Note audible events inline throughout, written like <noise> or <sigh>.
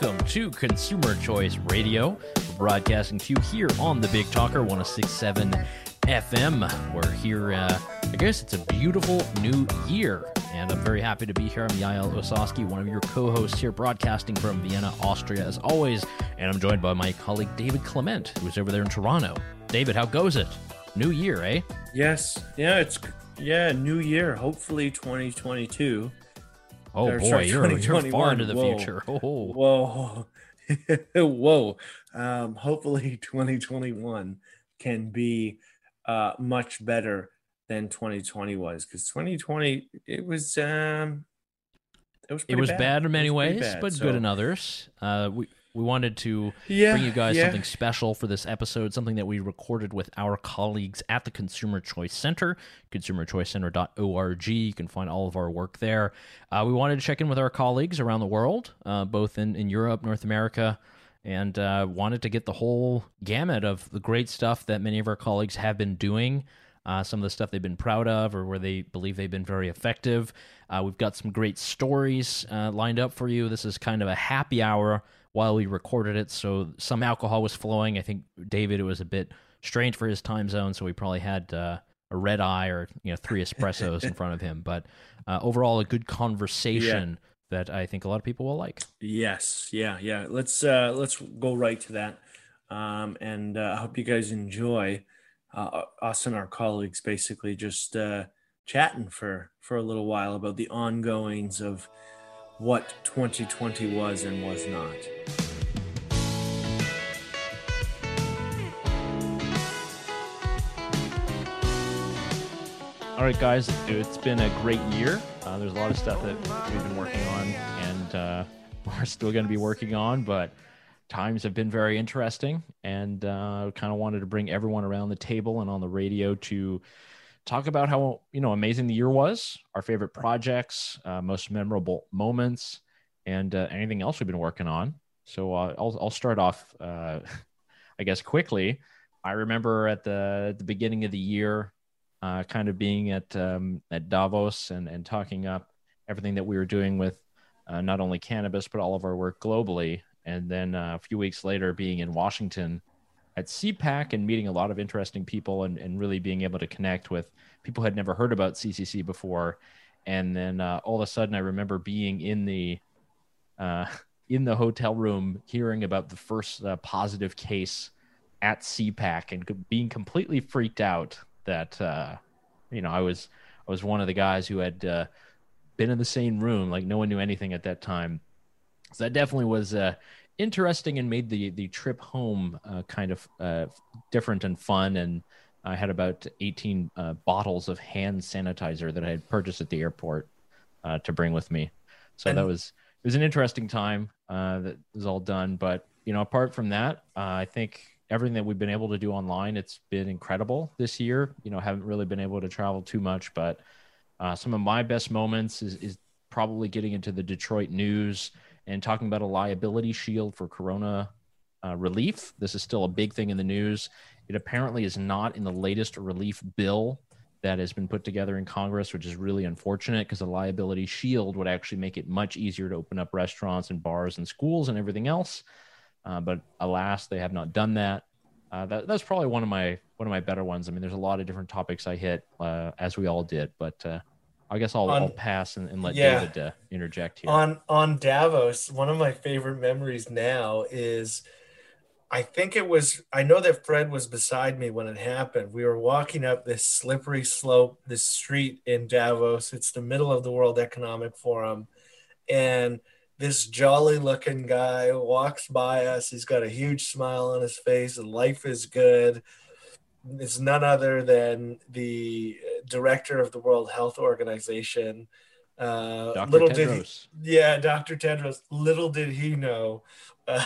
welcome to Consumer Choice Radio. Broadcasting to you here on the Big Talker 1067 FM. We're here, uh, I guess it's a beautiful new year, and I'm very happy to be here. I'm Yael Ossowski, one of your co hosts here, broadcasting from Vienna, Austria, as always, and I'm joined by my colleague David Clement, who's over there in Toronto. David, how goes it? New year, eh? Yes. Yeah, it's yeah, new year. Hopefully 2022. Oh boy, you're, you're far into the Whoa. future. <laughs> Oh, Whoa. <laughs> Whoa. Um, hopefully <laughs> 2021 can be uh, much better than 2020 was because 2020 it was um it was it was bad, in many was ways, bad, but so- good in others. Uh, we we wanted to Yeah, bring you guys yeah. something special for this episode, something that we recorded with our colleagues at the Consumer Choice Center, consumerchoicecenter.org. You can find all of our work there. Uh, we wanted to check in with our colleagues around the world, uh, both in, in Europe, North America, and uh, wanted to get the whole gamut of the great stuff that many of our colleagues have been doing. Uh, some of the stuff they've been proud of or where they believe they've been very effective. Uh, we've got some great stories uh, lined up for you. This is kind of a happy hour while we recorded it, so some alcohol was flowing. I think David, it was a bit strange for his time zone, so we probably had uh, a red eye or you know three espressos in front of him. But uh, overall, a good conversation that I think a lot of people will like. Yes, yeah, yeah. Let's uh let's go right to that. Um and uh, I hope you guys enjoy uh us and our colleagues basically just uh chatting for for a little while about the ongoings of what 2020 was and was not. All right, guys, it's been a great year. Uh, there's a lot of stuff that we've been working on, and uh, <laughs> we're still going to be working on, but times have been very interesting. And uh, kind of wanted to bring everyone around the table and on the radio to talk about how you know amazing the year was, our favorite projects, uh, most memorable moments, and uh, anything else we've been working on. So uh, I'll I'll start off, uh, <laughs> I guess, quickly. I remember at the the beginning of the year, uh, kind of being at um, at Davos and and talking up everything that we were doing with uh, not only cannabis but all of our work globally. And then a few weeks later, being in Washington at CPAC and meeting a lot of interesting people and, and really being able to connect with people who had never heard about CCC before. And then uh, all of a sudden, I remember being in the uh, <laughs> in the hotel room, hearing about the first uh, positive case at CPAC, and being completely freaked out that uh, you know I was I was one of the guys who had uh, been in the same room, like no one knew anything at that time. So that definitely was uh, interesting and made the the trip home uh, kind of uh, different and fun. And I had about 18 uh, bottles of hand sanitizer that I had purchased at the airport uh, to bring with me. So And- that was it was an interesting time. Uh, that was all done, but you know, apart from that, uh, I think everything that we've been able to do online, it's been incredible this year. You know, haven't really been able to travel too much, but uh, some of my best moments is, is probably getting into the Detroit news and talking about a liability shield for Corona uh, relief. This is still a big thing in the news. It apparently is not in the latest relief bill that has been put together in Congress, which is really unfortunate because a liability shield would actually make it much easier to open up restaurants and bars and schools and everything else. Uh, but alas, they have not done that. Uh, that. That's probably one of my one of my better ones. I mean, there's a lot of different topics I hit uh, as we all did, but uh, I guess I'll, On- I'll pass and, and let Yeah. David uh, interject here. on on Davos, one of my favorite memories now is I think it was I know that Fred was beside me when it happened. We were walking up this slippery slope, this street in Davos. It's the middle of the World Economic Forum and this jolly looking guy walks by us. He's got a huge smile on his face and life is good. It's none other than the director of the World Health Organization. Uh, Dr. little did he, yeah, Dr. Tedros. Little did he know. Uh,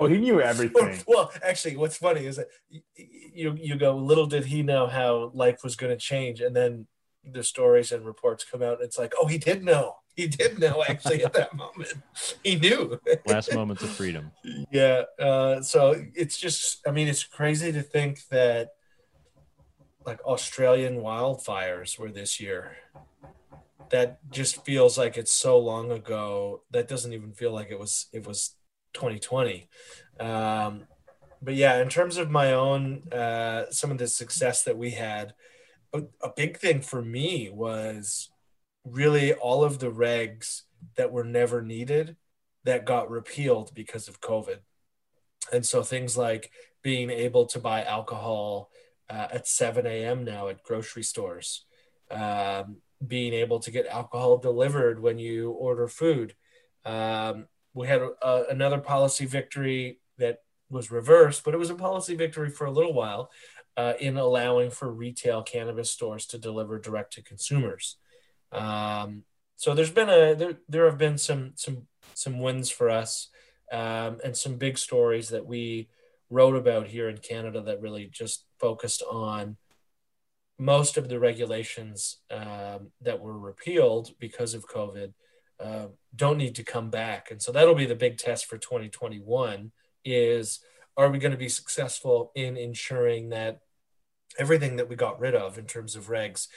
Well, he knew <laughs> everything. well, actually, what's funny is that you you go. Little did he know how life was going to change, and then the stories and reports come out. And it's like, oh, he did know. He did know actually at that <laughs> moment. He knew. Last moments of freedom. <laughs> yeah. Uh, so it's just. I mean, it's crazy to think that like Australian wildfires were this year. that just feels like it's so long ago. That doesn't even feel like it was it was 2020. Um, but yeah, in terms of my own uh, some of the success that we had, a, a big thing for me was really all of the regs that were never needed that got repealed because of COVID. And so things like being able to buy alcohol uh, at 7 a.m. now at grocery stores, um, being able to get alcohol delivered when you order food. Um, we had a, another policy victory that was reversed, but it was a policy victory for a little while uh, in allowing for retail cannabis stores to deliver direct to consumers. Um, so there's been a there, there have been some some some wins for us um, and some big stories that we wrote about here in Canada that really just focused on most of the regulations um, that were repealed because of COVID uh, don't need to come back. And so that'll be the big test for 2021 is are we going to be successful in ensuring that everything that we got rid of in terms of regs,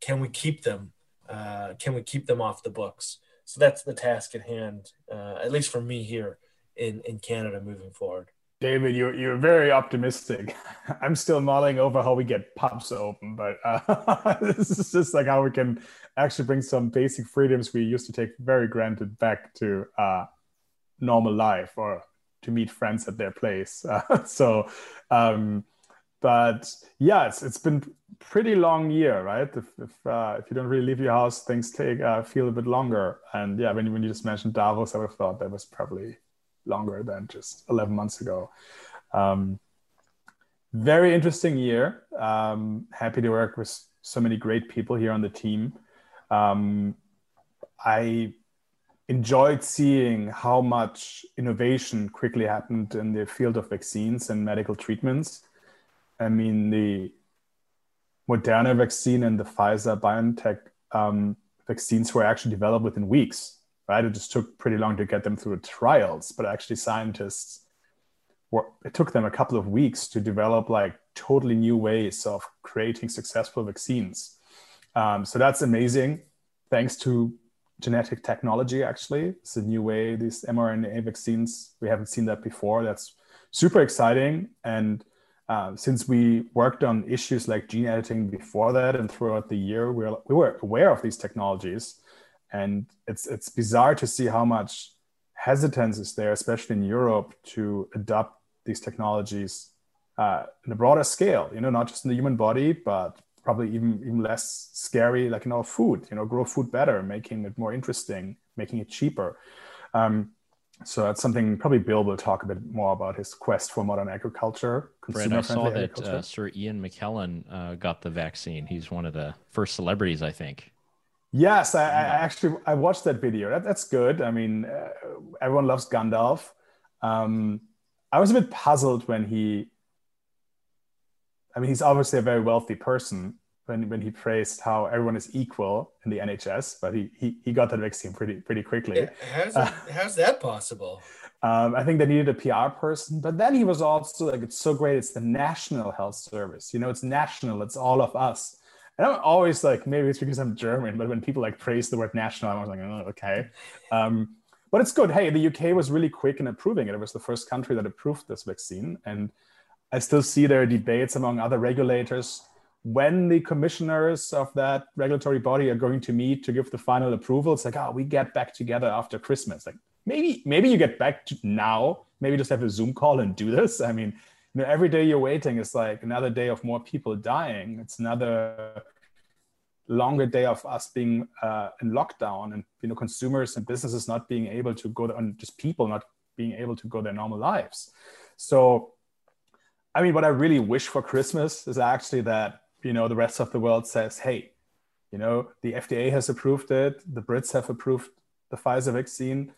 can we keep them? Uh, can we keep them off the books? So that's the task at hand, uh, at least for me here in, in Canada moving forward. David, you're you're very optimistic. <laughs> I'm still mulling over how we get pubs open, but uh, <laughs> this is just like how we can actually bring some basic freedoms we used to take very granted back to uh, normal life or to meet friends at their place. Uh, <laughs> so, um, but yes, it's been pretty long year, right? If if, uh, if you don't really leave your house, things take uh, feel a bit longer. And yeah, when when you just mentioned Davos, I would have thought that was probably longer than just 11 months ago. Um, very interesting year. Um, happy to work with so many great people here on the team. Um, I enjoyed seeing how much innovation quickly happened in the field of vaccines and medical treatments. I mean, the Moderna vaccine and the Pfizer BioNTech um, vaccines were actually developed within weeks right? It just took pretty long to get them through trials, but actually scientists were, it took them a couple of weeks to develop like totally new ways of creating successful vaccines. Um, so that's amazing. Thanks to genetic technology, actually, it's a new way. These mRNA vaccines, we haven't seen that before. That's super exciting. And uh, since we worked on issues like gene editing before that and throughout the year, we were, we were aware of these technologies and it's it's bizarre to see how much hesitance is there, especially in Europe, to adopt these technologies uh, in a broader scale. You know, not just in the human body, but probably even even less scary, like in our food. You know, grow food better, making it more interesting, making it cheaper. Um, so that's something probably Bill will talk a bit more about his quest for modern agriculture. Brett, I saw that uh, Sir Ian McKellen uh, got the vaccine. He's one of the first celebrities, I think. Yes, I, I, actually I watched that video. That, that's good. I mean, uh, everyone loves Gandalf. Um, I was a bit puzzled when he. I mean, he's obviously a very wealthy person when when he praised how everyone is equal in the NHS, but he he, he got that vaccine pretty pretty quickly. Yeah, how's that, uh, <laughs> how's that possible? Um, I think they needed a PR person, but then he was also like, "It's so great! It's the National Health Service. You know, it's national. It's all of us." And I'm always like, maybe it's because I'm German, but when people like praise the word national, I'm always like, oh, okay. Um, but it's good. Hey, the UK was really quick in approving it. It was the first country that approved this vaccine. And I still see there are debates among other regulators when the commissioners of that regulatory body are going to meet to give the final approval. It's like, oh, we get back together after Christmas. Like maybe, maybe you get back now, maybe just have a Zoom call and do this. I mean, know, every day you're waiting is like another day of more people dying. It's another longer day of us being uh, in lockdown and you know consumers and businesses not being able to go and just people not being able to go their normal lives. So, I mean, what I really wish for Christmas is actually that you know the rest of the world says, hey, you know, the FDA has approved it, the Brits have approved the Pfizer vaccine.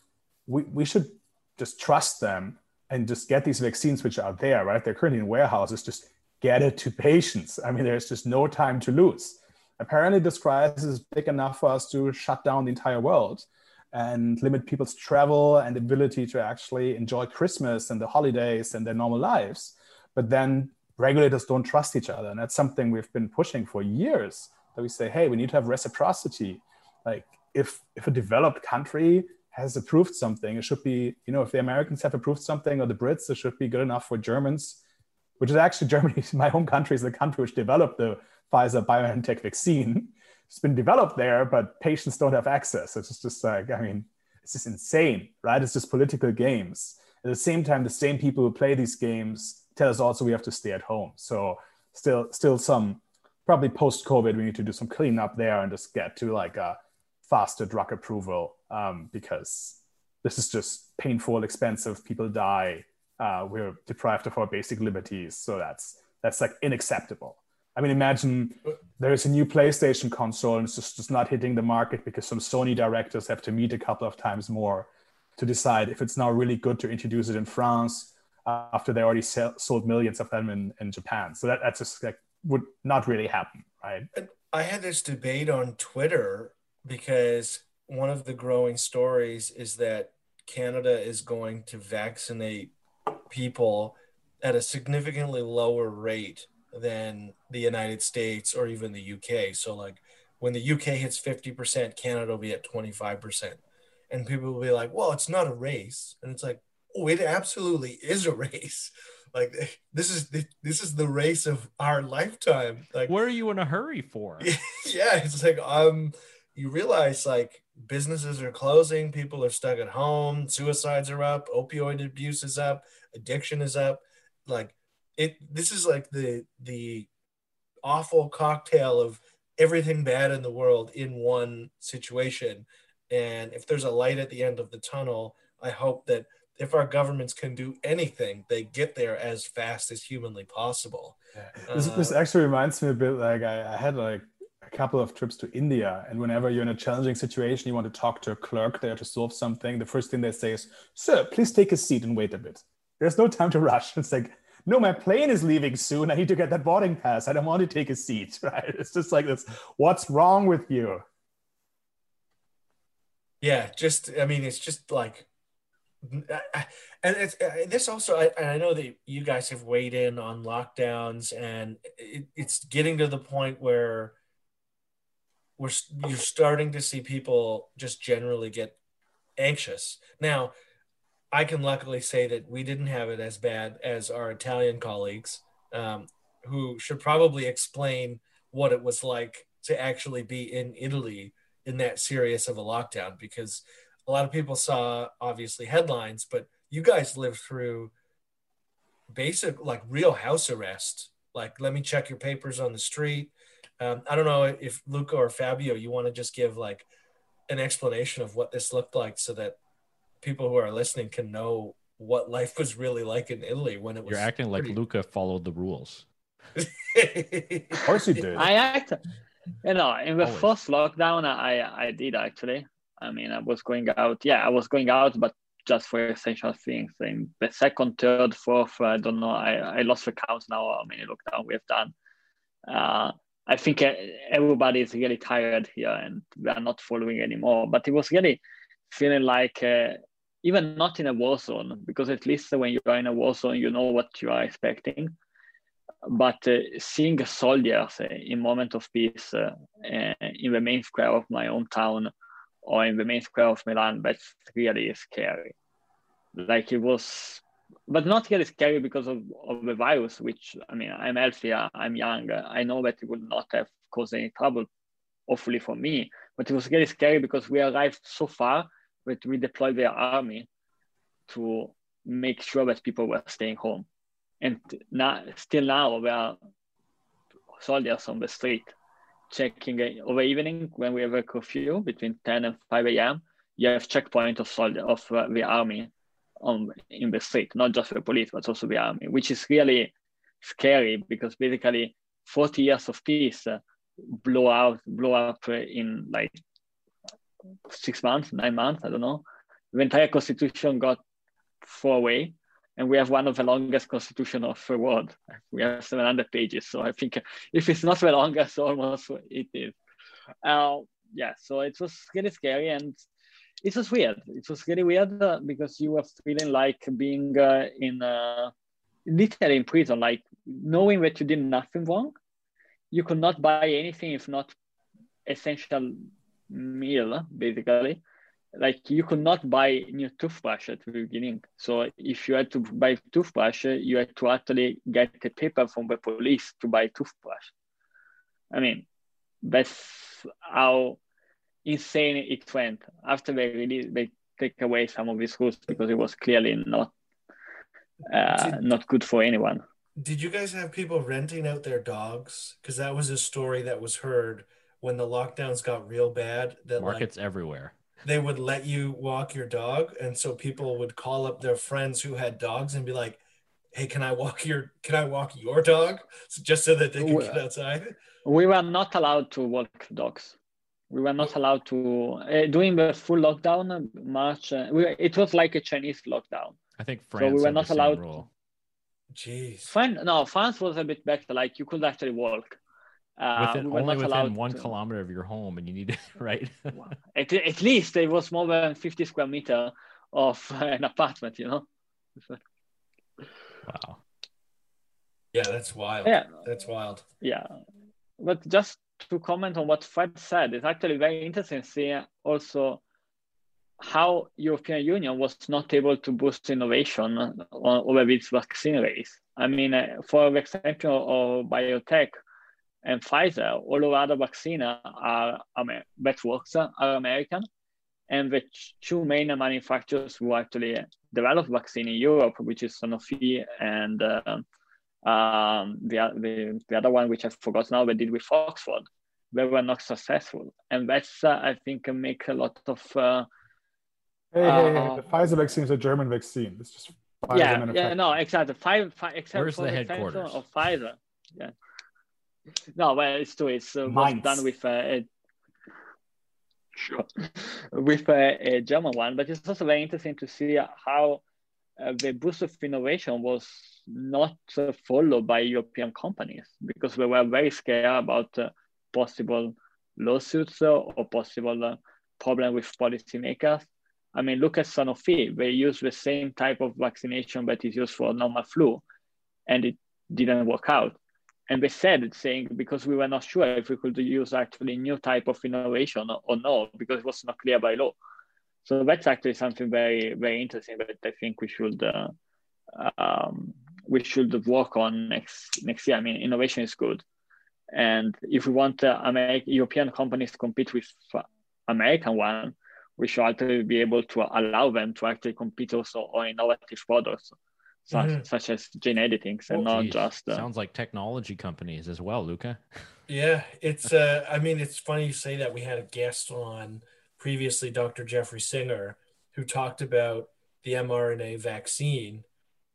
We we should just trust them and just get these vaccines which are there, right? They're currently in warehouses, just get it to patients. I mean, there's just no time to lose. Apparently, this crisis is big enough for us to shut down the entire world and limit people's travel and ability to actually enjoy Christmas and the holidays and their normal lives. But then regulators don't trust each other. And that's something we've been pushing for years that we say, hey, we need to have reciprocity. like if if a developed country has approved something, it should be, you know, if the Americans have approved something or the Brits, it should be good enough for Germans, which is actually <laughs> Germany, my home country, is the country which developed the Pfizer BioNTech vaccine. It's been developed there, but patients don't have access. It's just like, I mean, it's just insane, right? It's just political games. At the same time, the same people who play these games tell us also we have to stay at home. So still, still some probably post COVID, we need to do some cleanup there and just get to like a faster drug approval um, because this is just painful, expensive. People die. Uh, we're deprived of our basic liberties. So that's that's like unacceptable. I mean, imagine there is a new PlayStation console and it's just, just not hitting the market because some Sony directors have to meet a couple of times more to decide if it's now really good to introduce it in France uh, after they already sell, sold millions of them in, in Japan. So that, that's just like would not really happen, right? I had this debate on Twitter because one of the growing stories is that Canada is going to vaccinate people at a significantly lower rate than the United States or even the UK. So like when the UK hits 50%, Canada will be at 25%. And people will be like, well, it's not a race. And it's like, oh, it absolutely is a <laughs> race. Like this is this is the race of our lifetime. Like what are you in a hurry for? <laughs> yeah, it's like um you realize like businesses are closing, people are stuck at home, suicides are up, opioid abuse is up, addiction is up. Like it this is like the the awful cocktail of everything bad in the world in one situation. And if there's a light at the end of the tunnel, I hope that if our governments can do anything, they get there as fast as humanly possible. Yeah. This, uh, this actually reminds me a bit like I, I had like a couple of trips to India, and whenever you're in a challenging situation, you want to talk to a clerk there to solve something. The first thing they say is, "Sir, please take a seat and wait a bit." There's no time to rush. <laughs> It's like, no, my plane is leaving soon. I need to get that boarding pass. I don't want to take a seat. <laughs> Right? It's just like this. What's wrong with you? Yeah, just I mean, it's just like and it's uh, this also I, I know that you guys have weighed in on lockdowns and it, it's getting to the point where we're you're starting to see people just generally get anxious. Now, I can luckily say that we didn't have it as bad as our Italian colleagues, um, who should probably explain what it was like to actually be in Italy in that serious of a lockdown because a lot of people saw obviously headlines, but you guys lived through basic like real house arrest. Like, let me check your papers on the street. Um, I don't know if Luca or Fabio, you want to just give like an explanation of what this looked like so that people who are listening can know what life was really like in Italy when it was. You're acting pretty... like Luca followed the rules. <laughs> of course he did. I act, you know, in the Always. first lockdown, I I did actually. I mean, I was going out. Yeah, I was going out, but just for essential things. In the second, third, fourth, I don't know. I, I lost the count now how many lockdown we have done. Uh, I think everybody is really tired here and we are not following anymore. But it was really feeling like uh, even not in a war zone, because at least when you are in a war zone, you know what you are expecting. But uh, seeing soldiers uh, in moment of peace uh, uh, in the main square of my hometown or in the main square of Milan, that's really scary. Like it was but not really scary because of, of the virus, which I mean, I'm healthy, I'm young. I know that it would not have caused any trouble, hopefully for me. But it was really scary because we arrived so far that we deployed the army to make sure that people were staying home. And now, still now, there are soldiers on the street checking over evening when we have a curfew between 10 and 5 a.m. You have checkpoint of soldier of uh, the army on in the street, not just the police, but also the army, which is really scary because basically 40 years of peace uh, blow out, blow up in like six months, nine months, I don't know. The entire constitution got thrown away, and we have one of the longest constitution of the world. We have 700 pages, so I think if it's not the longest, <laughs> almost it is. Uh, yeah, so it was really scary, and it was weird. It was really weird uh, because you were feeling like being uh, in uh, literally in prison, like knowing that you did nothing wrong. You could not buy anything if not essential meal basically like you could not buy new toothbrush at the beginning so if you had to buy toothbrush you had to actually get a paper from the police to buy toothbrush i mean that's how insane it went after they really they take away some of these rules because it was clearly not uh, not good for anyone did you guys have people renting out their dogs? Because that was a story that was heard when the lockdowns got real bad. That markets like, everywhere. They would let you walk your dog, and so people would call up their friends who had dogs and be like, "Hey, can I walk your Can I walk your dog?" So <laughs> just so that they could get outside. We were not allowed to walk dogs. We were not allowed to uh, during the full lockdown. March, uh, we, it was like a Chinese lockdown. I think France. So we were not allowed. Rule. Jeez. France, no, France was a bit better. Like you could actually walk. Uh, within, we only within one to... kilometer of your home, and you need to <laughs> right. <laughs> at, at least it was more than fifty square meter of uh, an apartment. You know. wow. Yeah, that's wild. Yeah, that's wild. Yeah, but just to comment on what Fred said, it's actually very interesting to see also how European Union was not able to boost innovation over its vaccine race. I mean, uh, for example of BioNTech and Pfizer, all of other vaccines are that works are American, and the two main manufacturers who actually develop vaccine in Europe, which is Sanofi and uh, um, the, the, the other one, which I forgot now, they did with Oxford, they were not successful, and that's uh, I think make a lot of uh, Hey, hey, hey, uh, the Pfizer vaccine is a German vaccine. It's just Pfizer yeah, yeah, no, exactly. Five, five except Where's for the headquarters of Pfizer. Yeah. No, well, it's true. It's uh, was done with uh, a, sure. <laughs> with a, a, German one, but it's also very interesting to see how uh, the boost of innovation was not uh, followed by European companies because we were very scared about uh, possible lawsuits or possible problem with policymakers I mean, look at Sanofi. They use the same type of vaccination that is used for normal flu, and it didn't work out. And they said, saying because we were not sure if we could use actually new type of innovation or, or no, because it was not clear by law. So that's actually something very, very interesting that I think we should uh, um, we should work on next next year. I mean, innovation is good, and if we want uh, American European companies to compete with American one, we should actually be able to allow them to actually compete also on innovative products such, mm-hmm. such as gene editing and oh, not geez. just uh, sounds like technology companies as well luca <laughs> yeah it's uh i mean it's funny you say that we had a guest on previously dr jeffrey singer who talked about the mrna vaccine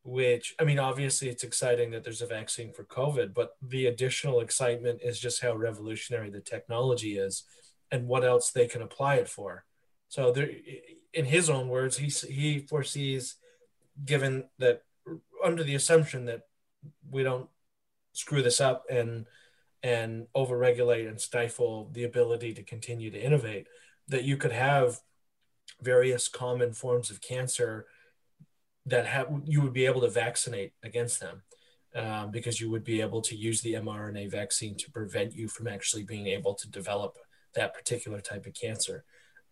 which i mean obviously it's exciting that there's a vaccine for covid but the additional excitement is just how revolutionary the technology is and what else they can apply it for. So there, in his own words, he he foresees, given that under the assumption that we don't screw this up and and overregulate and stifle the ability to continue to innovate, that you could have various common forms of cancer that have you would be able to vaccinate against them. Um, because you would be able to use the mRNA vaccine to prevent you from actually being able to develop that particular type of cancer.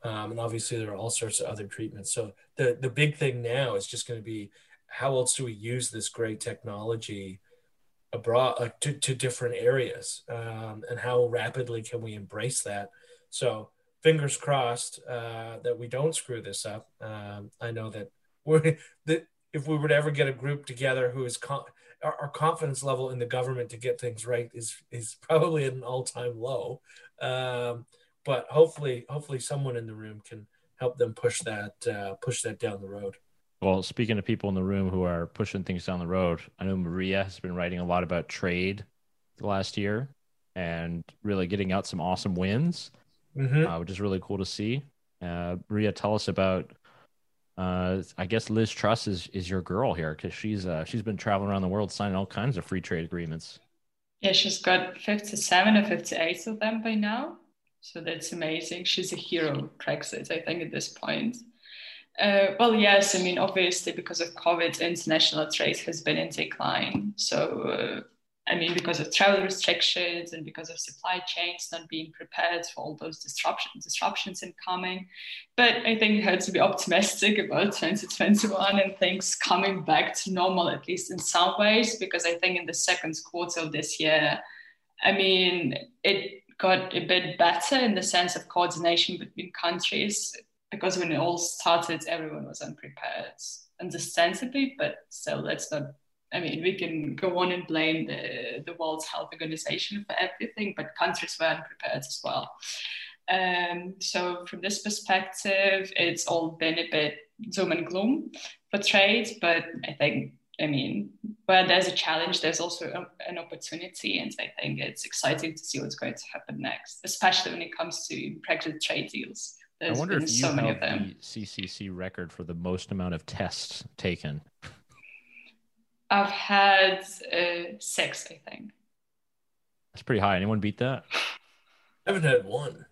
Um, and obviously, there are all sorts of other treatments. So the the big thing now is just going to be how else do we use this great technology abroad uh, to, to different areas, um, and how rapidly can we embrace that? So fingers crossed uh, that we don't screw this up. Um, I know that we're <laughs> that if we were to ever get a group together who is con- our, our, confidence level in the government to get things right is is <laughs> probably at an all time low. Um, but hopefully, hopefully, someone in the room can help them push that uh, push that down the road. Well, speaking of people in the room who are pushing things down the road, I know Maria has been writing a lot about trade the last year and really getting out some awesome wins, mm-hmm. uh, which is really cool to see. Uh, Maria, tell us about. Uh, I guess Liz Truss is, is your girl here because she's uh, she's been traveling around the world signing all kinds of free trade agreements. Yeah, she's got 57 or 58 of them by now. So that's amazing. She's a hero, Brexit, I think, at this point. Uh, well, yes, I mean, obviously, because of COVID, international trade has been in decline. So, uh, I mean, because of travel restrictions and because of supply chains not being prepared for all those disruptions, disruptions incoming. But I think you have to be optimistic about 2021 and things coming back to normal, at least in some ways, because I think in the second quarter of this year, I mean, it got a bit better in the sense of coordination between countries, because when it all started, everyone was unprepared, understandably, but still, let's not I mean, we can go on and blame the, the World Health Organization for everything, but countries weren't prepared as well. Um, so from this perspective, it's all been a bit doom and gloom for trade, but I think, I mean, where there's a challenge, there's also a, an opportunity, and I think it's exciting to see what's going to happen next, especially when it comes to Brexit trade deals. There's I wonder if you so have the CCC record for the most amount of tests taken. I've had uh, six, I think. That's pretty high. Anyone beat that? I haven't had one.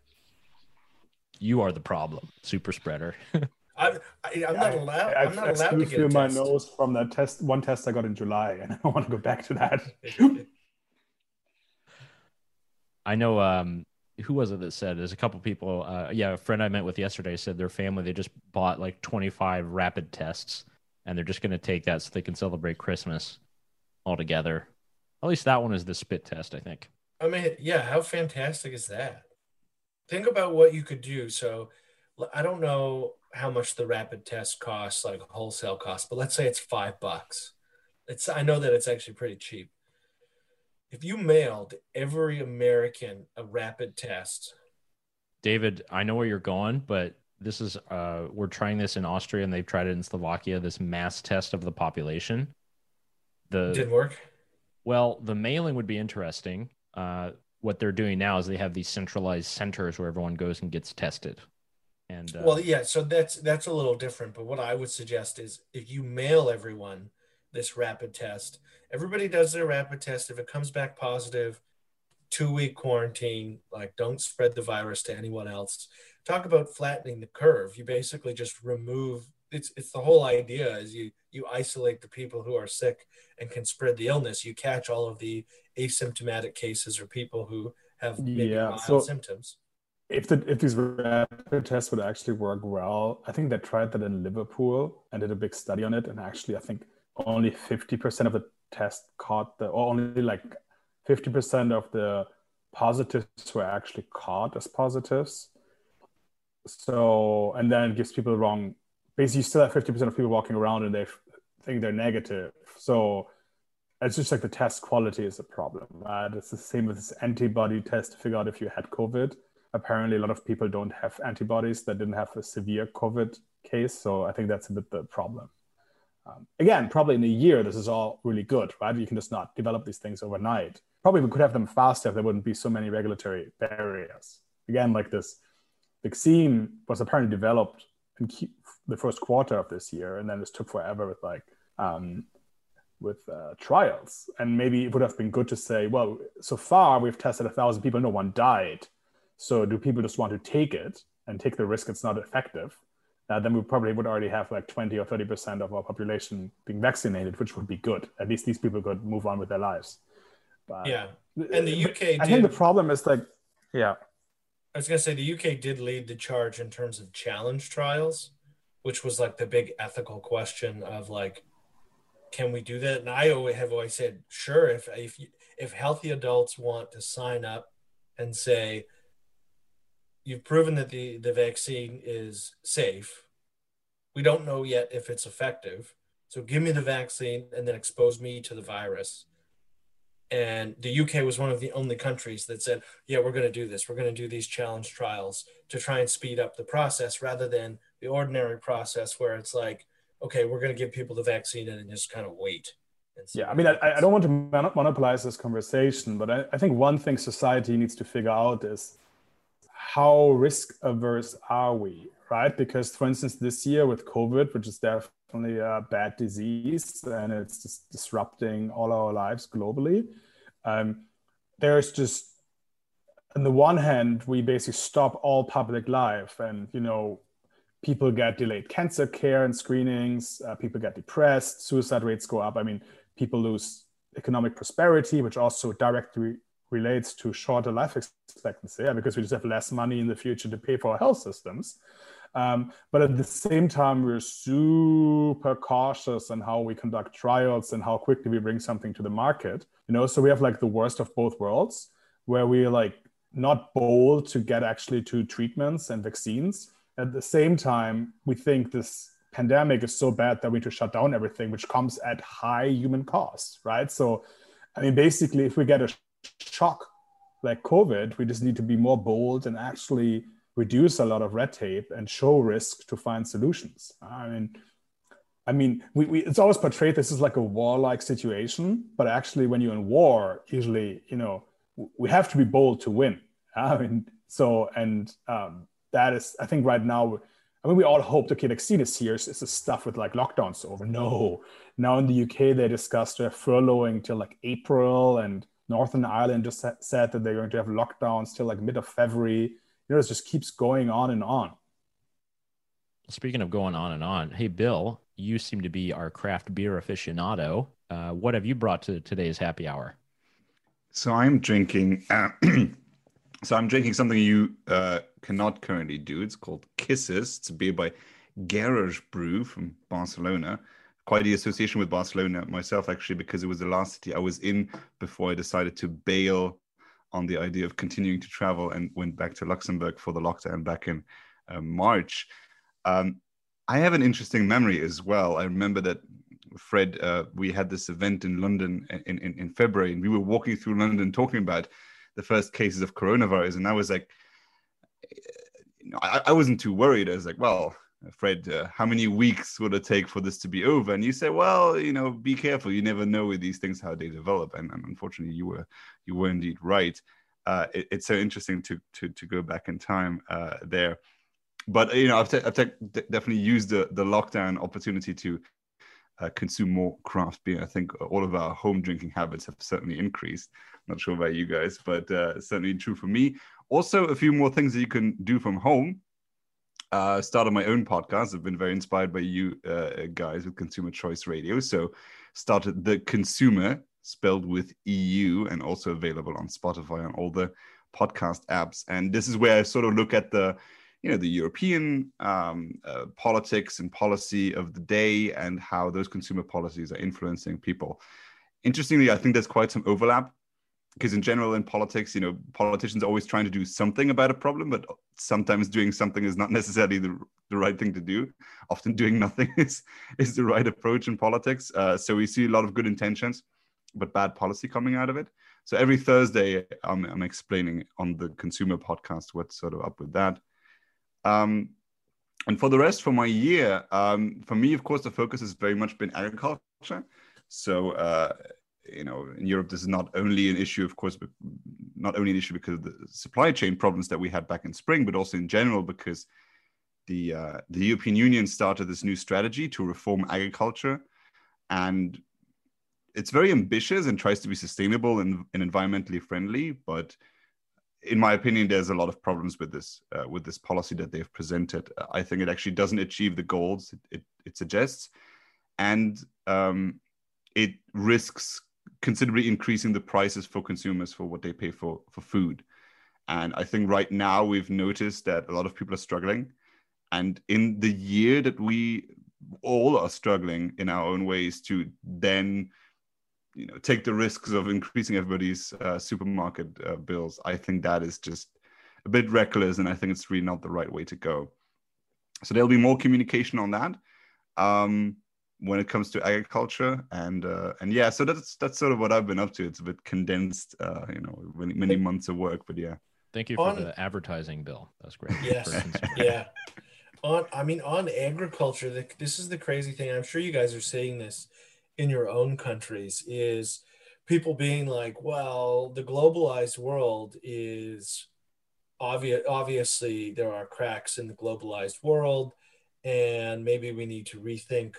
You are the problem, super spreader. <laughs> I'm, I, am not allowed. I, am not allowed to get my nose from that test. One test I got in July, and <laughs> I don't want to go back to that. I know. Um, who was it that said? There's a couple people. Uh, yeah, a friend I met with yesterday said their family they just bought like 25 rapid tests and they're just going to take that so they can celebrate Christmas all together. At least that one is the spit test, I think. I mean, yeah, how fantastic is that? Think about what you could do. So, I don't know how much the rapid test costs, like wholesale cost, but let's say it's five bucks. It's I know that it's actually pretty cheap. If you mailed every American a rapid test, David, I know where you're going, but this is uh, we're trying this in Austria and they've tried it in Slovakia. This mass test of the population. The didn't work. Well, the mailing would be interesting. Uh, what they're doing now is they have these centralized centers where everyone goes and gets tested. And uh, well, yeah, so that's that's a little different. But what I would suggest is if you mail everyone this rapid test, everybody does their rapid test. If it comes back positive, two week quarantine. Like, don't spread the virus to anyone else talk about flattening the curve. You basically just remove it's it's the whole idea is you you isolate the people who are sick and can spread the illness. You catch all of the asymptomatic cases or people who have maybe yeah, mild so symptoms. If the if these rapid tests would actually work well, I think they tried that in Liverpool and did a big study on it, and actually I think only fifty percent of the test caught the or only like fifty percent of the positives were actually caught as positives so and then it gives people the wrong basically you still have 50% of people walking around and they think they're negative. So it's just like the test quality is a problem right? It's the same with this antibody test to figure out if you had covid. Apparently a lot of people don't have antibodies that didn't have a severe covid case so i think that's a bit the problem. Um, again probably in a year this is all really good right? You can just not develop these things overnight. Probably we could have them faster if there wouldn't be so many regulatory barriers. Again like this vaccine was apparently developed in the first quarter of this year, and then this took forever with like um, with uh, trials. And maybe it would have been good to say, well, so far we've tested a thousand people, no one died. So do people just want to take it and take the risk it's not effective? Uh, then we probably would already have like 20 or 30 percent of our population being vaccinated, which would be good. At least these people could move on with their lives. But, yeah, and the UK. I did... think the problem is like, yeah. I was gonna say the UK did lead the charge in terms of challenge trials, which was like the big ethical question of like, can we do that? And I always have always said, sure, if if if healthy adults want to sign up and say, you've proven that the the vaccine is safe, we don't know yet if it's effective, so give me the vaccine and then expose me to the virus and the UK was one of the only countries that said, yeah, we're going to do this. We're going to do these challenge trials to try and speed up the process rather than the ordinary process where it's like, okay, we're going to give people the vaccine and just kind of wait. Yeah, I mean, I, I, don't want to monopolize this conversation, but I, I think one thing society needs to figure out is how risk averse are we, right? Because, for instance, this year with COVID, which is definitely a bad disease and it's just disrupting all our lives globally, um, there's just on the one hand we basically stop all public life and you know people get delayed cancer care and screenings uh, people get depressed suicide rates go up i mean people lose economic prosperity, which also directly relates to shorter life expectancy, yeah, because we just have less money in the future to pay for our health systems. Um, but at the same time, we're super cautious on how we conduct trials and how quickly we bring something to the market. You know, so we have like the worst of both worlds, where we're like not bold to get actually to treatments and vaccines. At the same time, we think this pandemic is so bad that we need to shut down everything, which comes at high human cost, right? So, I mean, basically, if we get a shock like COVID, we just need to be more bold and actually reduce a lot of red tape and show risk to find solutions. I mean, I mean, we, we, it's always portrayed this is like a warlike situation, but actually, when you're in war, usually, you know, we have to be bold to win. <laughs> I mean, so and um, that is, I think, right now I mean, we all hoped, okay, vaccine is here. Is the stuff with like lockdowns over? No. Now in the UK, they discussed uh, furloughing till like April, and Northern Ireland just said that they're going to have lockdowns till like mid of February. You know, it just keeps going on and on. Speaking of going on and on, hey, Bill, you seem to be our craft beer aficionado. Uh, what have you brought to today's happy hour? So I'm drinking. Uh, <clears throat> so I'm drinking something you uh, cannot currently do. It's called Kisses. It's a beer by Garage Brew from Barcelona. Quite the association with Barcelona myself, actually, because it was the last city I was in before I decided to bail on the idea of continuing to travel and went back to Luxembourg for the lockdown back in uh, March. Um, I have an interesting memory as well. I remember that Fred, uh, we had this event in London in, in, in February, and we were walking through London talking about the first cases of coronavirus, and I was like, know, I, I wasn't too worried. I was like, well, Fred, uh, how many weeks would it take for this to be over? And you say, well, you know, be careful. You never know with these things how they develop. And, and unfortunately, you were you were indeed right. Uh, it, it's so interesting to to to go back in time uh, there. But you know, I've, te- I've te- definitely used the the lockdown opportunity to uh, consume more craft beer. I think all of our home drinking habits have certainly increased. Not sure about you guys, but uh, certainly true for me. Also, a few more things that you can do from home. Uh, started my own podcast. I've been very inspired by you uh, guys with Consumer Choice Radio. So, started the ConsEUmer, spelled with EU, and also available on Spotify and all the podcast apps. And this is where I sort of look at the you know the European um, uh, politics and policy of the day and how those consumer policies are influencing people. Interestingly, I think there's quite some overlap because in general in politics, you know, politicians are always trying to do something about a problem, but sometimes doing something is not <laughs> necessarily the, the right thing to do. Often doing nothing <laughs> is is the right approach in politics. Uh, so we see a lot of good intentions, but bad policy coming out of it. So every Thursday, I'm, I'm explaining on the ConsEUmer podcast what's sort of up with that. Um, and for the rest, for my year, um, for me, of course, the focus has very much been agriculture. So, uh, you know, in Europe, this is not only an issue, of course, but not only an issue because of the supply chain problems that we had back in spring, but also in general because the uh, the European Union started this new strategy to reform agriculture, and it's very ambitious and tries to be sustainable and, and environmentally friendly, but in my opinion, there's a lot of problems with this uh, with this policy that they've presented. I think it actually doesn't achieve the goals it, it, it suggests, and um, it risks considerably increasing the prices for consumers for what they pay for for food. And I think right now we've noticed that a lot of people are struggling, and in the year that we all are struggling in our own ways to then you know take the risks of increasing everybody's uh, supermarket uh, bills i think that is just a bit reckless and i think it's really not the right way to go. So there'll be more communication on that. Um, when it comes to agriculture and uh, and yeah so that's that's sort of what i've been up to. It's a bit condensed uh, you know many, many months of work but yeah. Thank you for on, the advertising bill. That's great. Yes. <laughs> Yeah. On i mean on agriculture the, this is the crazy thing. I'm sure you guys are seeing this in your own countries is people being like, well, the globalized world is obvious. Obviously, there are cracks in the globalized world, and maybe we need to rethink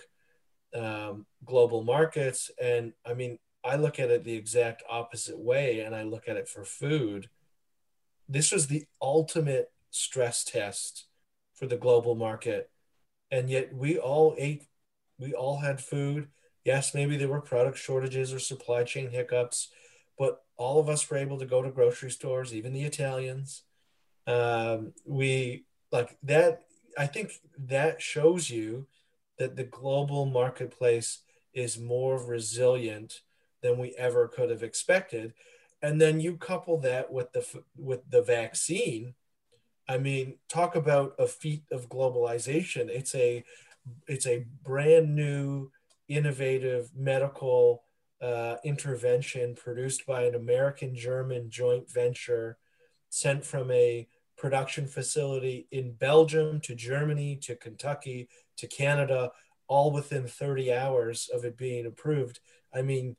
um, global markets. And I mean, I look at it the exact opposite way, and I look at it for food. This was the ultimate stress test for the global market, and yet we all ate, we all had food Yes, maybe there were product shortages or supply chain hiccups, but all of us were able to go to grocery stores, even the Italians. Um, we like that. I think that shows you that the global marketplace is more resilient than we ever could have expected. And then you couple that with the with the vaccine. I mean, talk about a feat of globalization. It's a it's a brand new, innovative medical uh, intervention produced by an American German joint venture, sent from a production facility in Belgium to Germany to Kentucky to Canada, all within 30 hours of it being approved. I mean,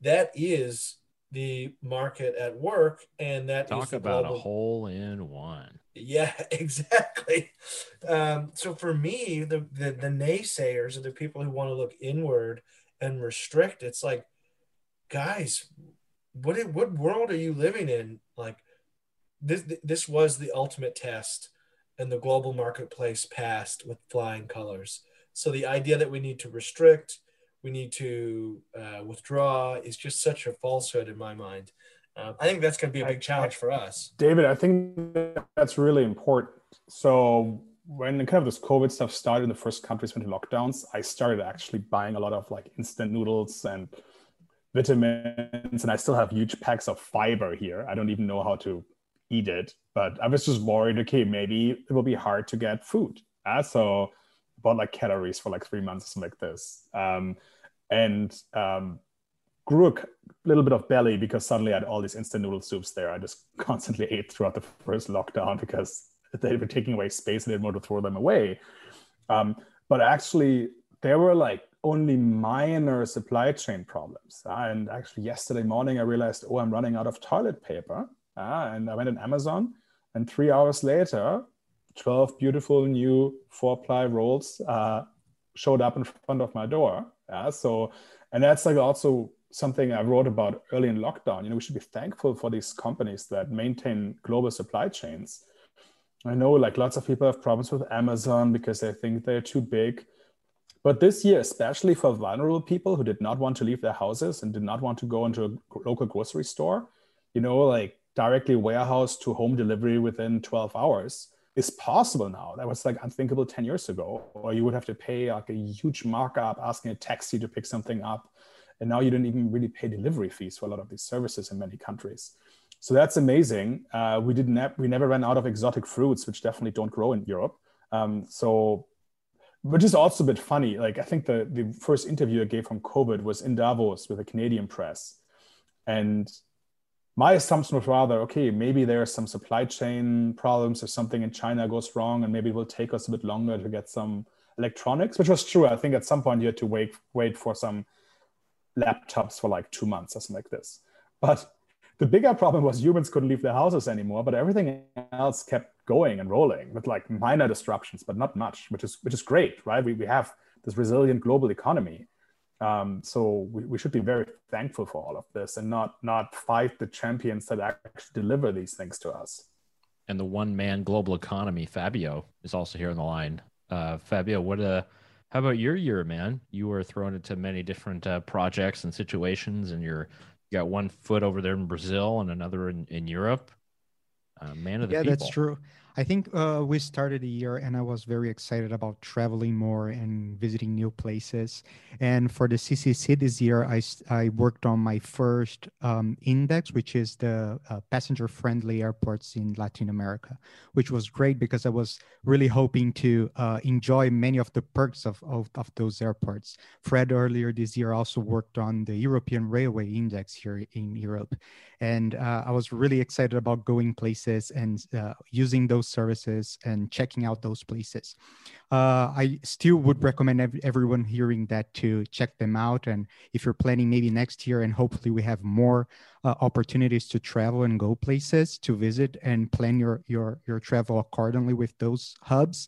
that is the market at work, and that talk about global... a hole in one. Yeah, <laughs> exactly. Um, so for me, the, the the naysayers are the people who want to look inward and restrict. It's like, guys, what what world are you living in? Like, this this was the ultimate test, and the global marketplace passed with flying colors. So the idea that we need to restrict, we need to uh, withdraw is just such a falsehood in my mind. Uh, I think that's going to be a big challenge for us. David, I think that's really important. So when kind of this COVID stuff started, in the first countries went to lockdowns, I started actually buying a lot of like instant noodles and vitamins, and I still have huge packs of fiber here. I don't even know how to eat but I was just worried. Okay, maybe it will be hard to get food. Uh, so bought like calories for like three months, something like this. Um, and um, grew a little bit of belly because suddenly I had all these instant noodle soups there. I just <laughs> constantly ate throughout the first lockdown because <laughs> they were taking away space and they didn't want to throw them away. Um, but actually, there were like only minor supply chain problems. Uh, and actually, yesterday morning, I realized, oh, I'm running out of toilet paper. Uh, and I went on Amazon, and three hours later, 12 beautiful new four ply rolls uh, showed up in front of my door. Yeah, so, and that's like also something I wrote about early in lockdown. You know, we should be thankful for these companies that maintain global supply chains. I know like lots of people have problems with Amazon because they think they're too big. But this year, especially for vulnerable people who did not want to leave their houses and did not want to go into a local grocery store, you know, like directly warehouse to home delivery within 12 hours is possible now. That was like unthinkable 10 years ago. Or you would have to pay like a huge markup asking a taxi to pick something up. And now you don't even really pay delivery fees for a lot of these services in many countries. So that's amazing. Uh, we didn't ne- we never ran out of exotic fruits, which definitely don't grow in Europe. Um, so, which is also a bit funny. Like I think the the first interview I gave from COVID was in Davos with a Canadian press, and my assumption was rather okay maybe there are some supply chain problems if something in china goes wrong and maybe it will take us a bit longer to get some electronics which was true. I think at some point you had to wait wait for some laptops for like two months or something like this. But the bigger problem was humans couldn't leave their houses anymore but everything else kept going and rolling with like minor disruptions but not much which is which is great right? We, we have this resilient global economy um, so we, we should be very thankful for all of this and not not fight the champions that actually deliver these things to us. And the one man global economy, Fabio, is also here on the line. Uh, Fabio, what uh, how about your year, man? You were thrown into many different uh, projects and situations, and you're you got one foot over there in Brazil and another in, in Europe. Uh, man of the yeah, people. that's true. I think uh, we started the year and I was very excited about traveling more and visiting new places. And for the CCC this year, I, I worked on my first um, index, which is the uh, passenger friendly airports in Latin America, which was great because I was really hoping to uh, enjoy many of the perks of, of, of, those airports. Fred earlier this year also worked on the European Railway Index here in Europe. And uh, I was really excited about going places and uh, using those services and checking out those places. Uh, I still would recommend ev- everyone hearing that to check them out. And if you're planning maybe next year, and hopefully we have more uh, opportunities to travel and go places to visit and plan your your your travel accordingly with those hubs.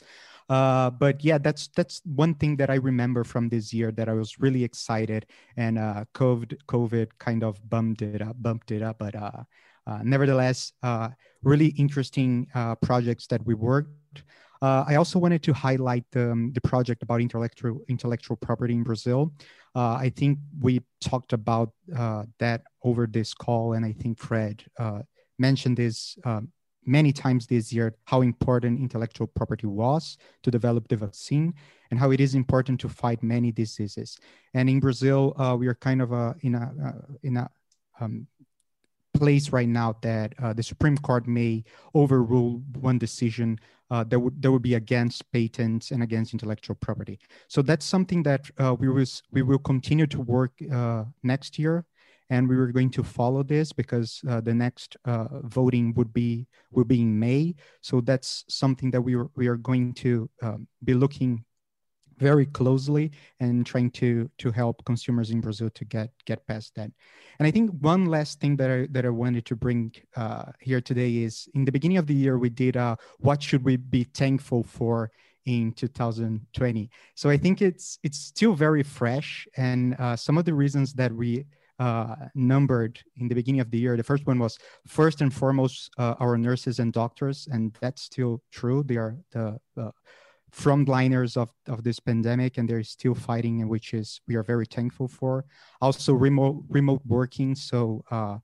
Uh, but yeah, that's that's one thing that I remember from this year that I was really excited, and uh, COVID COVID kind of bumped it up, bumped it up. But uh, uh nevertheless, uh, really interesting uh, projects that we worked. I also wanted to highlight the, um, the project about intellectual intellectual property in Brazil. Uh, I think we talked about uh, that over this call, and I think Fred uh, mentioned this um, many times this year how important intellectual property was to develop the vaccine and how it is important to fight many diseases. And in Brazil, uh, we are kind of uh, in a uh, in a um, place right now that uh, the Supreme Court may overrule one decision uh, that would that would be against patents and against intellectual property. So that's something that uh, we was we will continue to work next year, and we were going to follow this because uh, the next uh, voting would be will be in May. So that's something that we are, we are going to um, be looking very closely and trying to to help consumers in Brazil to get get past that. And I think one last thing that I that I wanted to bring uh, here today is in the beginning of the year we did uh, what should we be thankful for in 2020. So I think it's it's still very fresh, and uh, some of the reasons that we uh, numbered in the beginning of the year. The first one was first and foremost uh, our nurses and doctors, and that's still true. They are the uh, frontliners of, of this pandemic and they're still fighting which is we are very thankful for also remote remote working so uh,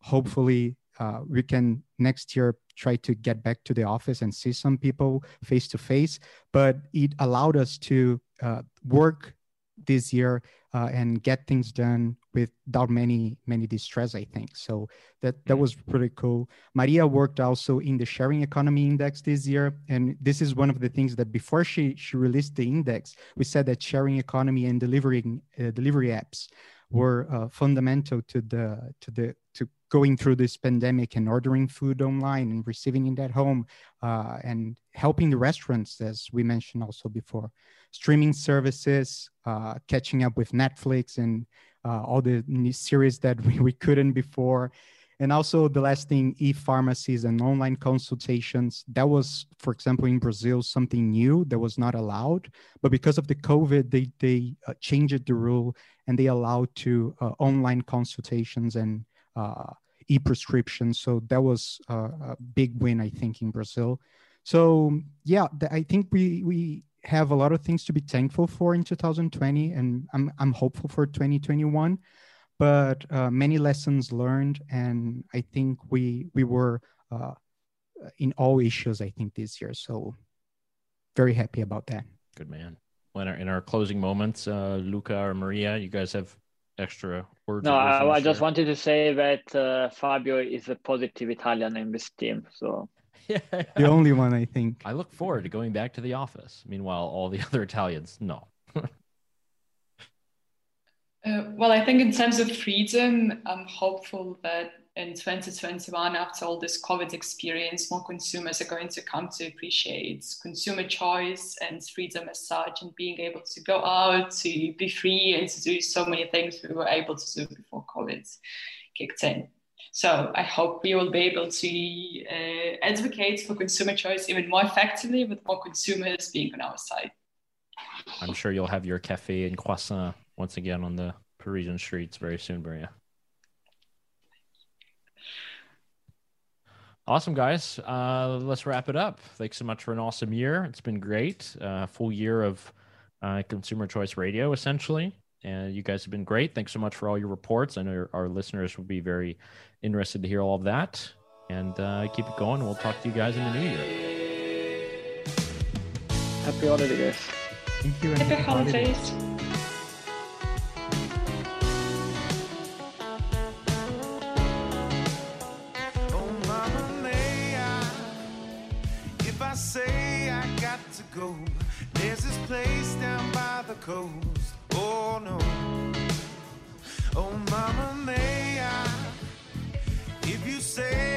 hopefully uh, we can next year try to get back to the office and see some people face to face but it allowed us to uh, work this year uh, and get things done without many many distress i think so that that mm-hmm. was pretty cool maria worked also in the sharing economy index this year and this is one of the things that before she she released the index we said that sharing economy and delivering uh, delivery apps were uh, fundamental to the to the to going through this pandemic and ordering food online and receiving it at home uh, and helping the restaurants as we mentioned also before. Streaming services uh, catching up with netflix and uh, all the series that <laughs> we, we couldn't before. And also the last thing e-pharmacies and online consultations. That was for example in brazil something new that was not allowed. But because of the covid they they uh, changed the rule and they allowed to uh, online consultations and uh, e-prescriptions. So that was a big win i think in brazil so yeah i think we we have a lot of things to be thankful for in 2020 and i'm, I'm hopeful for 2021 but uh, many lessons learned and i think we we were uh, in all issues i think this year. So very happy about that. Good man. When our, in our closing moments uh, luca or maria you guys have extra words no i, I just wanted to say that uh, fabio is a positive italian in this team so <laughs> the only one i think i look forward to going back to the office meanwhile all the <laughs> other italians no <laughs> Uh, well, I think in terms of freedom, I'm hopeful that in 2021, after all this COVID experience, more consumers are going to come to appreciate consumer choice and freedom as such, and being able to go out, to be free, and to do so many things we were able to do before COVID kicked in. So I hope we will be able to uh, advocate for consumer choice even more effectively with more consumers being on our side. I'm sure you'll have your cafe and croissant once again on the Parisian streets very soon, Maria. Awesome, guys. Uh, let's wrap it up. Thanks so much for an awesome year. It's been great. Uh, full year of uh, Consumer Choice Radio, essentially. And you guys have been great. Thanks so much for all your reports. I know our, our listeners will be very interested to hear all of that. And uh, keep it going. We'll talk to you guys in the new year. Happy holidays. Thank you. Happy holidays. go. There's this place down by the coast. Say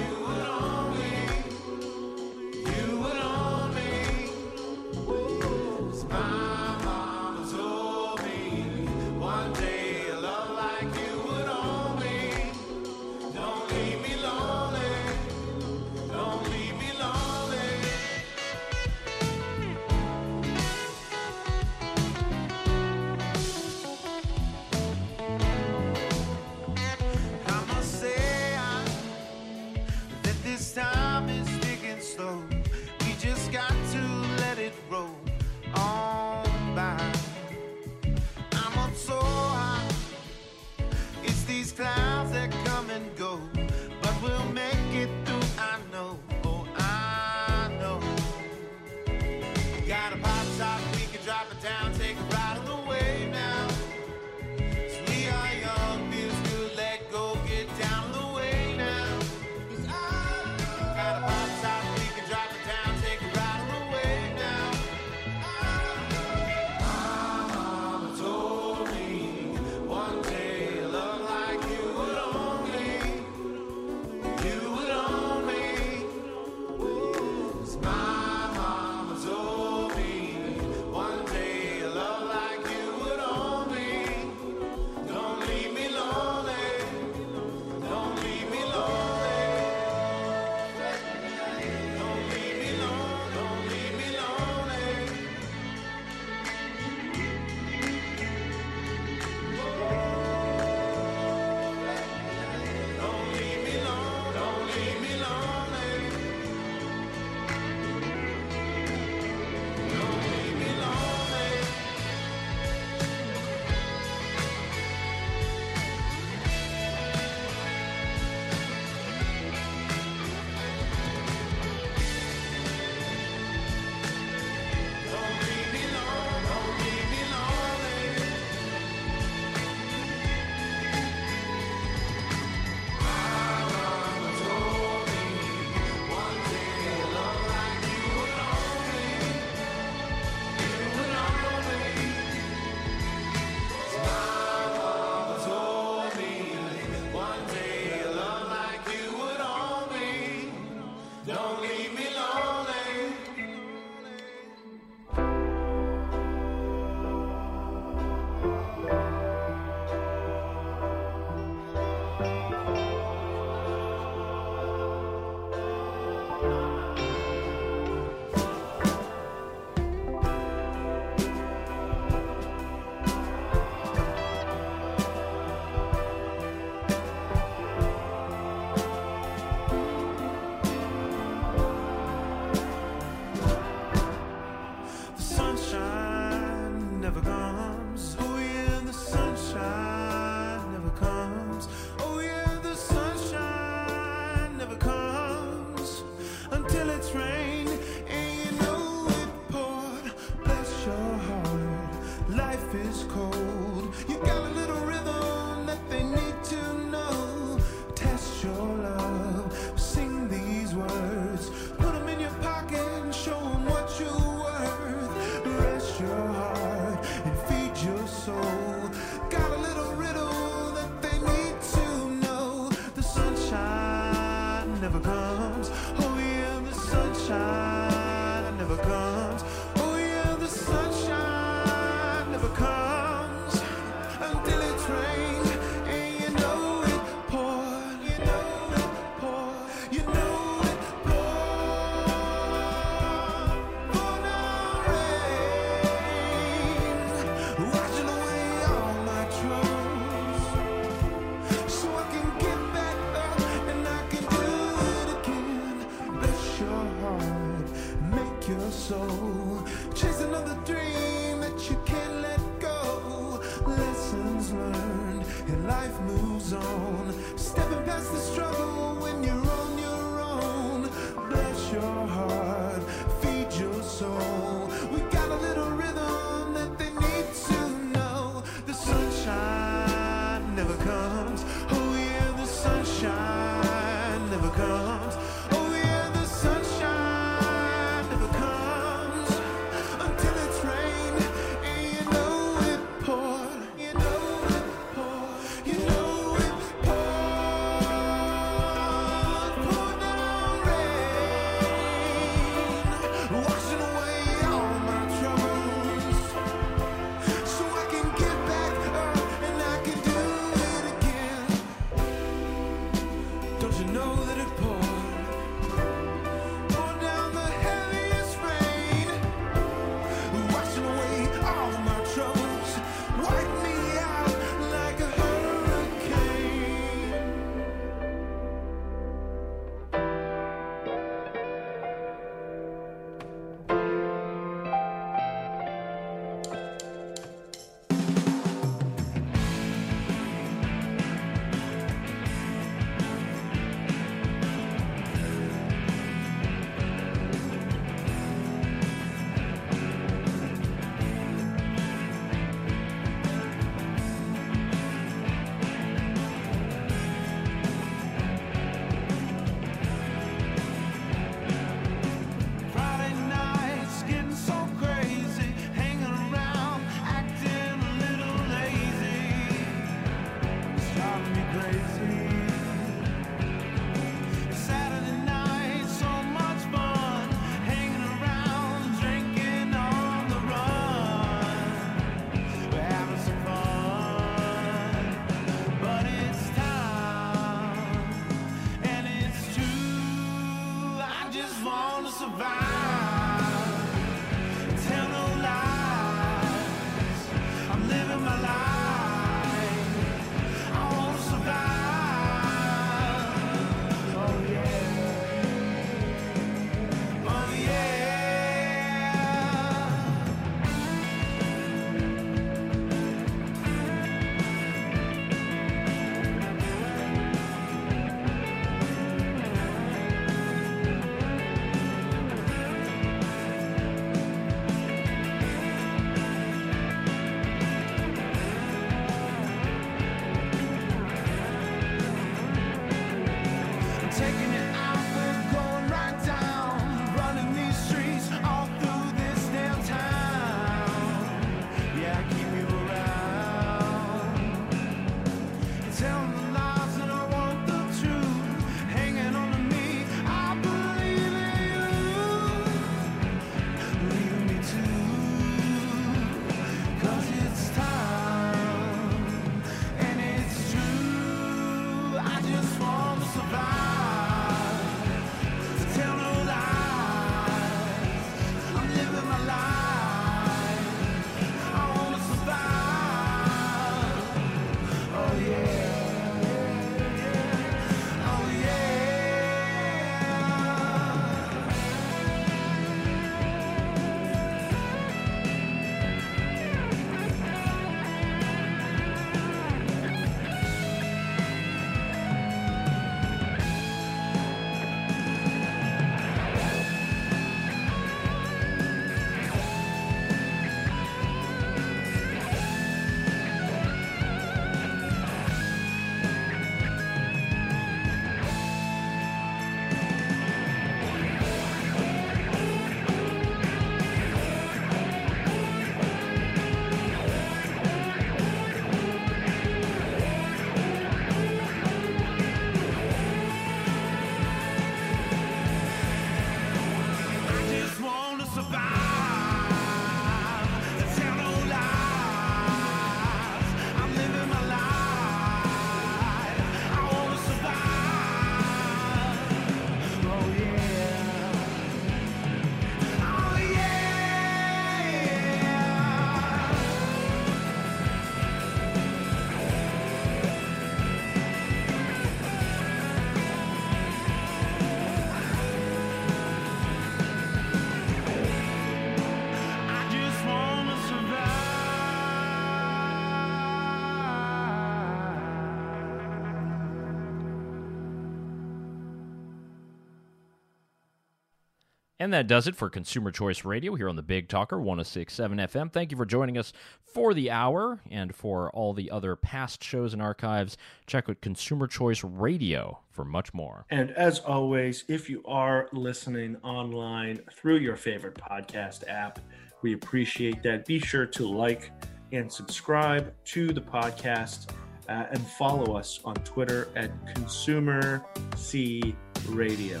And that does it for Consumer Choice Radio here on the Big Talker 1067 FM. Thank you for joining us for the hour and for all the other past shows and archives. Check out Consumer Choice Radio for much more. And as always, if you are listening online through your favorite podcast app, we appreciate that. Be sure to like and subscribe to the podcast uh, and follow us on Twitter at Consumer C Radio.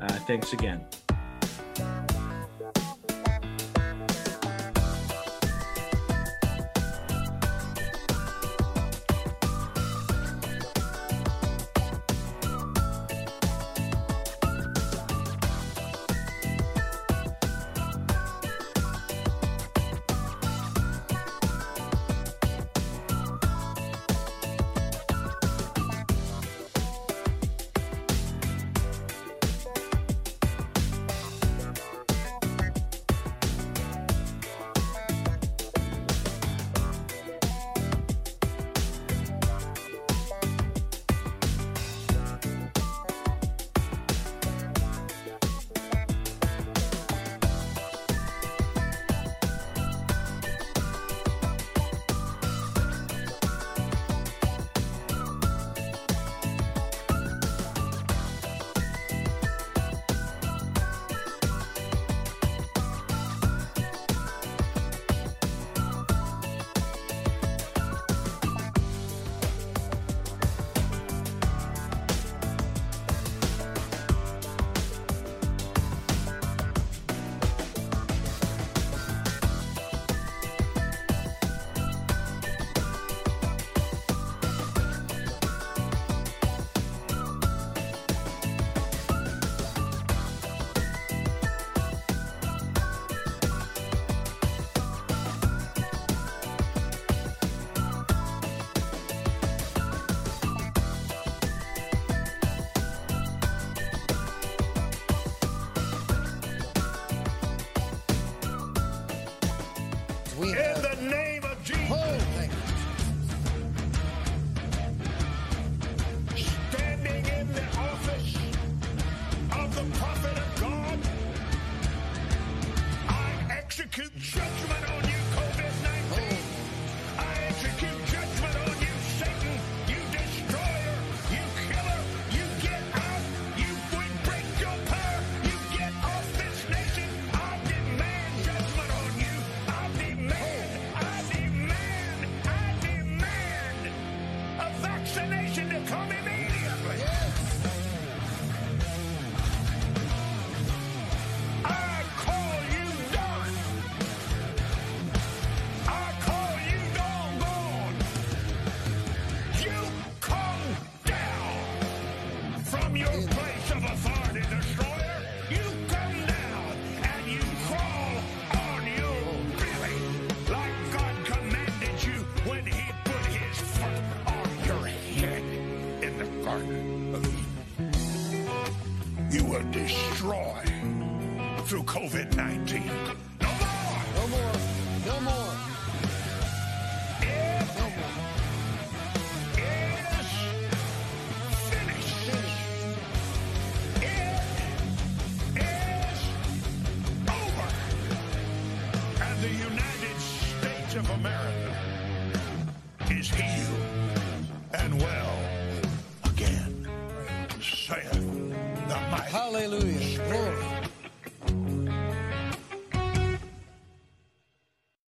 Uh, thanks again.